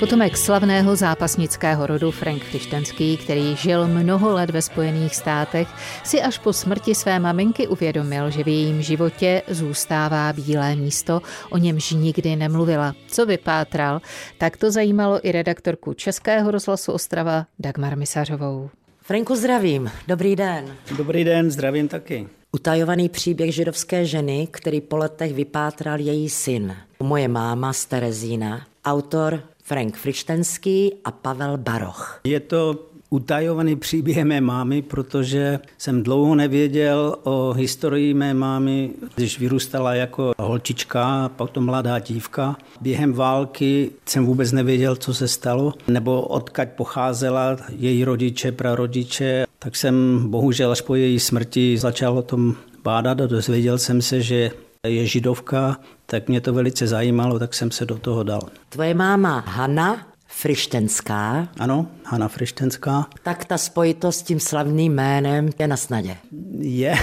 Potomek slavného zápasnického rodu Frank Frištenský, který žil mnoho let ve Spojených státech, si až po smrti své maminky uvědomil, že v jejím životě zůstává bílé místo, o němž nikdy nemluvila. Co vypátral, tak to zajímalo i redaktorku Českého rozhlasu Ostrava Dagmar Misařovou. Franku, zdravím. Dobrý den. Dobrý den, zdravím taky. Utajovaný příběh židovské ženy, který po letech vypátral její syn. Moje máma z Terezína, autor Frank Frištenský a Pavel Baroch. Je to utajovaný příběh mé mámy, protože jsem dlouho nevěděl o historii mé mámy, když vyrůstala jako holčička, potom mladá dívka. Během války jsem vůbec nevěděl, co se stalo, nebo odkaď pocházela její rodiče, prarodiče. Tak jsem bohužel až po její smrti začal o tom bádat a dozvěděl jsem se, že je židovka, tak mě to velice zajímalo, tak jsem se do toho dal. Tvoje máma Hanna Frištenská. Ano, Hanna Frištenská. Tak ta spojitost s tím slavným jménem je na snadě. Je.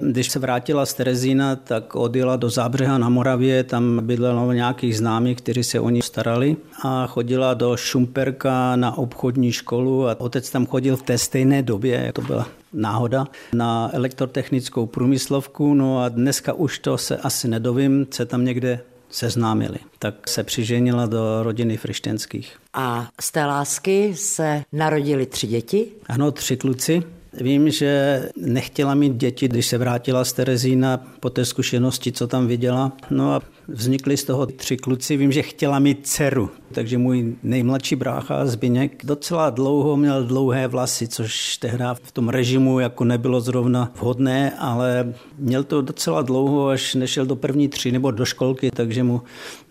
Když se vrátila z Terezína, tak odjela do Zábřeha na Moravě, tam bydlelo nějakých známých, kteří se o ní starali a chodila do Šumperka na obchodní školu a otec tam chodil v té stejné době, to byla náhoda, na elektrotechnickou průmyslovku, no a dneska už to se asi nedovím, se tam někde seznámili. Tak se přiženila do rodiny Frištenských. A z té lásky se narodili tři děti? Ano, tři kluci. Vím, že nechtěla mít děti, když se vrátila z Terezína po té zkušenosti, co tam viděla. No a vznikly z toho tři kluci. Vím, že chtěla mít dceru, takže můj nejmladší brácha Zbyněk docela dlouho měl dlouhé vlasy, což tehdy v tom režimu jako nebylo zrovna vhodné, ale měl to docela dlouho, až nešel do první tři nebo do školky, takže mu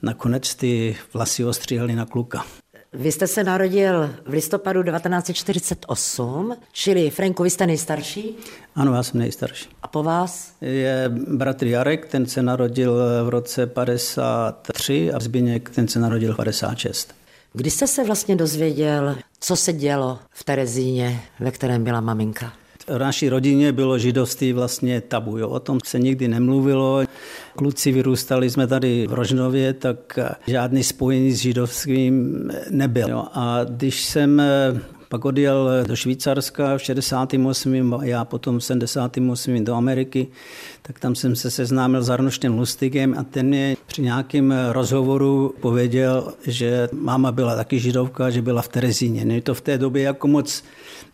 nakonec ty vlasy ostříhali na kluka. Vy jste se narodil v listopadu 1948, čili Franku, vy jste nejstarší? Ano, já jsem nejstarší. A po vás? Je bratr Jarek, ten se narodil v roce 53 a Zběněk, ten se narodil v 56. Kdy jste se vlastně dozvěděl, co se dělo v Terezíně, ve kterém byla maminka? V naší rodině bylo židovství vlastně tabu, jo. o tom se nikdy nemluvilo. Kluci vyrůstali jsme tady v Rožnově, tak žádný spojení s židovstvím nebyl. Jo. A když jsem pak odjel do Švýcarska v 68. a já potom v 78. do Ameriky, tak tam jsem se seznámil s Arnoštem Lustigem a ten mě při nějakém rozhovoru pověděl, že máma byla taky židovka, že byla v Terezíně. Mě to v té době jako moc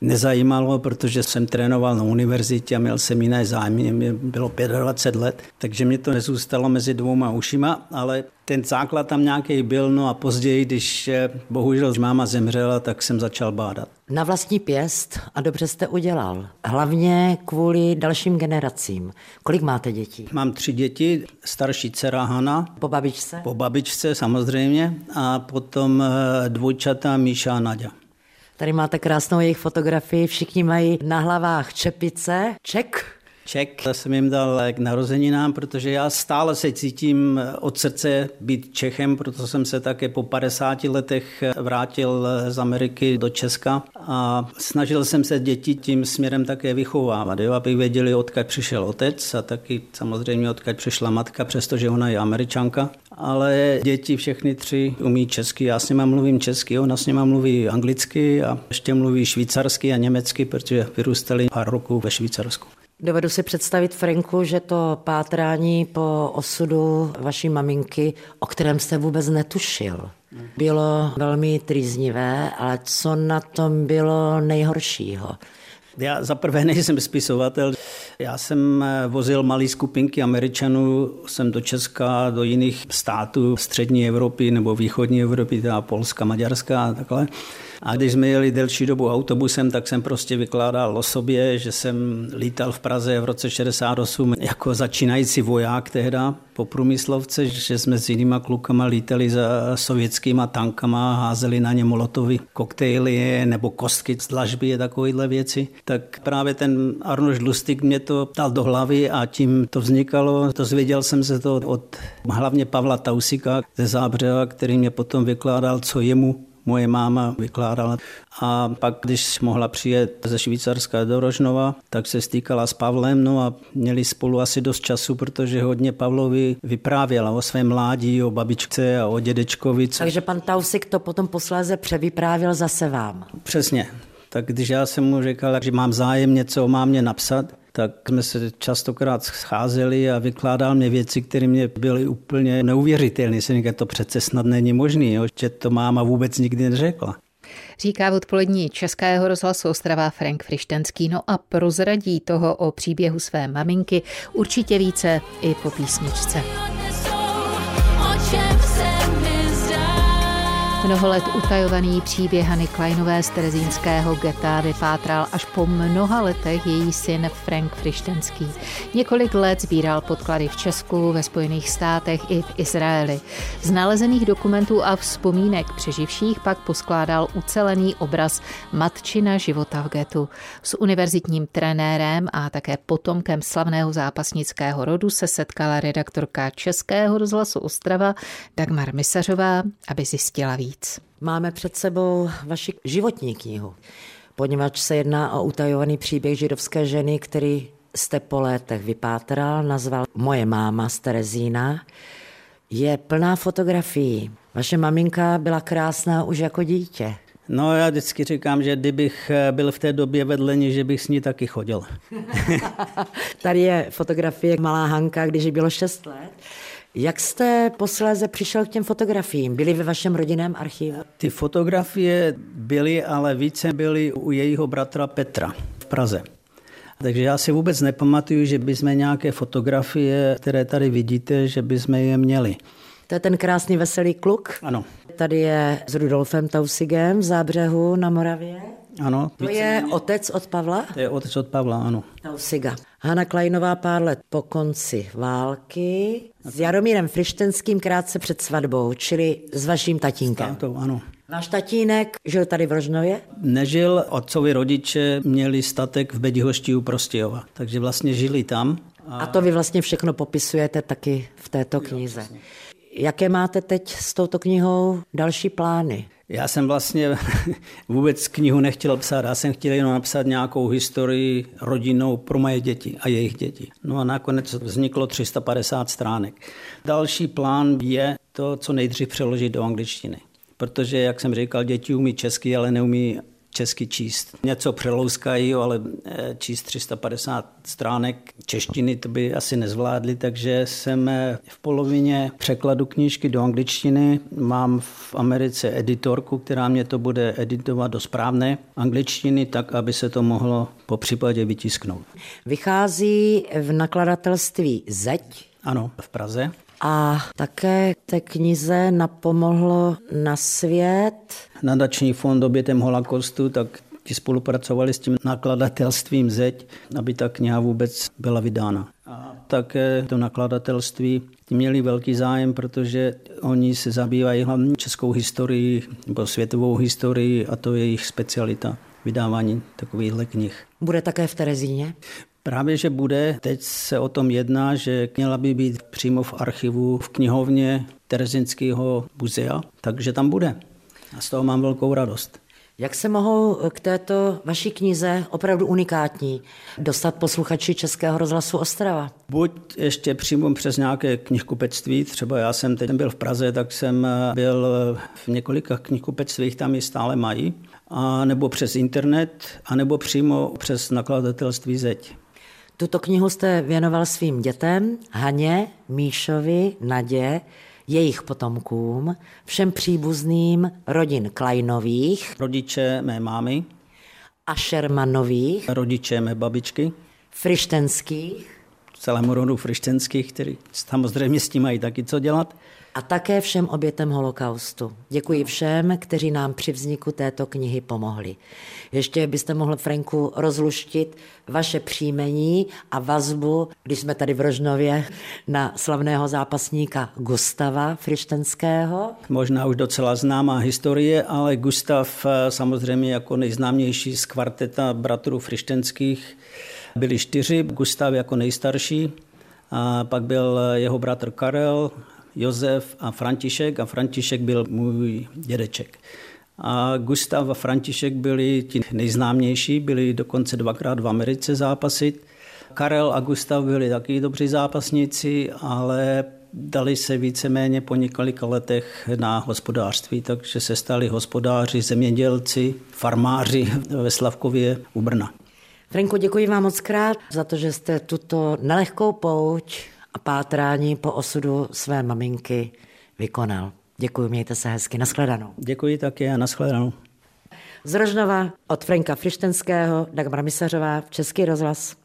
nezajímalo, protože jsem trénoval na univerzitě a měl jsem jiné zájmy, mě bylo 25 let, takže mě to nezůstalo mezi dvouma ušima, ale ten základ tam nějaký byl, no a později, když eh, bohužel máma zemřela, tak jsem začal bádat. Na vlastní pěst a dobře jste udělal. Hlavně kvůli dalším generacím. Kolik máte dětí? Mám tři děti, starší dcera Hana. Po babičce? Po babičce samozřejmě a potom eh, dvojčata Míša a Nadia. Tady máte krásnou jejich fotografii, všichni mají na hlavách čepice. Ček? Ček jsem jim dal k narozeninám, protože já stále se cítím od srdce být Čechem, proto jsem se také po 50 letech vrátil z Ameriky do Česka a snažil jsem se děti tím směrem také vychovávat, jo, aby věděli, odkud přišel otec a taky samozřejmě odkud přišla matka, přestože ona je američanka. Ale děti všechny tři umí česky, já s nimi mluvím česky, ona s nimi mluví anglicky a ještě mluví švýcarsky a německy, protože vyrůstali pár roků ve Švýcarsku. Dovedu si představit, Franku, že to pátrání po osudu vaší maminky, o kterém jste vůbec netušil, bylo velmi trýznivé, ale co na tom bylo nejhoršího? Já za prvé nejsem spisovatel. Já jsem vozil malé skupinky Američanů jsem do Česka, do jiných států střední Evropy nebo východní Evropy, teda Polska, Maďarska a takhle. A když jsme jeli delší dobu autobusem, tak jsem prostě vykládal o sobě, že jsem lítal v Praze v roce 68 jako začínající voják tehda po průmyslovce, že jsme s jinýma klukama lítali za sovětskýma tankama, házeli na ně molotovy koktejly nebo kostky z dlažby a takovéhle věci. Tak právě ten Arnoš Lustig mě to dal do hlavy a tím to vznikalo. Dozvěděl jsem se to od hlavně Pavla Tausika ze Zábřeva, který mě potom vykládal, co jemu moje máma vykládala. A pak, když mohla přijet ze Švýcarska do Rožnova, tak se stýkala s Pavlem, no a měli spolu asi dost času, protože hodně Pavlovi vyprávěla o svém mládí, o babičce a o dědečkovi. Co... Takže pan Tausik to potom posléze převyprávěl zase vám. Přesně. Tak když já jsem mu říkal, že mám zájem něco o mámě napsat, tak jsme se častokrát scházeli a vykládal mě věci, které mě byly úplně neuvěřitelné. Jsem říkal, to přece snad není možné, že to máma vůbec nikdy neřekla. Říká v odpolední Českého rozhlasu Ostrava Frank Frištenský. No a prozradí toho o příběhu své maminky určitě více i po písničce. Mnoho let utajovaný příběh Hany Kleinové z Terezínského geta vypátral až po mnoha letech její syn Frank Frištenský. Několik let sbíral podklady v Česku, ve Spojených státech i v Izraeli. Z nalezených dokumentů a vzpomínek přeživších pak poskládal ucelený obraz matčina života v getu. S univerzitním trenérem a také potomkem slavného zápasnického rodu se setkala redaktorka Českého rozhlasu Ostrava Dagmar Misařová, aby zjistila víc víc. Máme před sebou vaši životní knihu, poněvadž se jedná o utajovaný příběh židovské ženy, který jste po létech vypátral, nazval Moje máma z Terezína. Je plná fotografií. Vaše maminka byla krásná už jako dítě. No já vždycky říkám, že kdybych byl v té době vedle ní, že bych s ní taky chodil. Tady je fotografie malá Hanka, když bylo 6 let. Jak jste posléze přišel k těm fotografiím? Byly ve vašem rodinném archivu? Ty fotografie byly, ale více byly u jejího bratra Petra v Praze. Takže já si vůbec nepamatuju, že bychom nějaké fotografie, které tady vidíte, že bychom je měli. To je ten krásný veselý kluk? Ano. Tady je s Rudolfem Tausigem v Zábřehu na Moravě. Ano. To je otec od Pavla? To je otec od Pavla, ano. Tausiga. Hanna Kleinová pár let po konci války s Jaromírem Frištenským krátce před svatbou, čili s vaším tatínkem. Státou, ano. Váš tatínek žil tady v Rožnově? Nežil, otcovi rodiče měli statek v Bedihoští u Prostějova, takže vlastně žili tam. A... a to vy vlastně všechno popisujete taky v této knize. Jo, Jaké máte teď s touto knihou další plány? Já jsem vlastně vůbec knihu nechtěl psát, já jsem chtěl jenom napsat nějakou historii rodinnou pro moje děti a jejich děti. No a nakonec vzniklo 350 stránek. Další plán je to, co nejdřív přeložit do angličtiny. Protože, jak jsem říkal, děti umí česky, ale neumí česky číst. Něco přelouskají, ale eh, číst 350 stránek češtiny to by asi nezvládli, takže jsem eh, v polovině překladu knížky do angličtiny. Mám v Americe editorku, která mě to bude editovat do správné angličtiny, tak aby se to mohlo po případě vytisknout. Vychází v nakladatelství Zeď. Ano, v Praze. A také té knize napomohlo na svět. Nadační fond obětem holokaustu, tak ti spolupracovali s tím nakladatelstvím Zeď, aby ta kniha vůbec byla vydána. A také to nakladatelství ti měli velký zájem, protože oni se zabývají hlavně českou historii nebo světovou historii a to je jejich specialita vydávání takovýchhle knih. Bude také v Terezíně? Právě, že bude. Teď se o tom jedná, že měla by být přímo v archivu v knihovně Terezinského muzea, takže tam bude. A z toho mám velkou radost. Jak se mohou k této vaší knize, opravdu unikátní, dostat posluchači Českého rozhlasu Ostrava? Buď ještě přímo přes nějaké knihkupectví, třeba já jsem teď byl v Praze, tak jsem byl v několika knihkupectvích, tam ji stále mají, a nebo přes internet, a nebo přímo přes nakladatelství Zeď. Tuto knihu jste věnoval svým dětem, Haně, Míšovi, Nadě, jejich potomkům, všem příbuzným rodin Kleinových, rodiče mé mámy. a Šermanových, rodiče mé babičky, Frištenských, celému rodu Frištenských, který samozřejmě s tím mají taky co dělat, a také všem obětem holokaustu. Děkuji všem, kteří nám při vzniku této knihy pomohli. Ještě byste mohl, Franku, rozluštit vaše příjmení a vazbu, když jsme tady v Rožnově, na slavného zápasníka Gustava Frištenského. Možná už docela známá historie, ale Gustav eh, samozřejmě jako nejznámější z kvarteta bratrů Frištenských byli čtyři, Gustav jako nejstarší, a pak byl jeho bratr Karel, Josef a František a František byl můj dědeček. A Gustav a František byli ti nejznámější, byli dokonce dvakrát v Americe zápasit. Karel a Gustav byli taky dobří zápasníci, ale dali se víceméně po několika letech na hospodářství, takže se stali hospodáři, zemědělci, farmáři ve Slavkově u Brna. Frenko, děkuji vám moc krát za to, že jste tuto nelehkou pouť a pátrání po osudu své maminky vykonal. Děkuji, mějte se hezky. Naschledanou. Děkuji také a naschledanou. Z Rožnova od Franka Frištenského, Dagmar Misařová, Český rozhlas.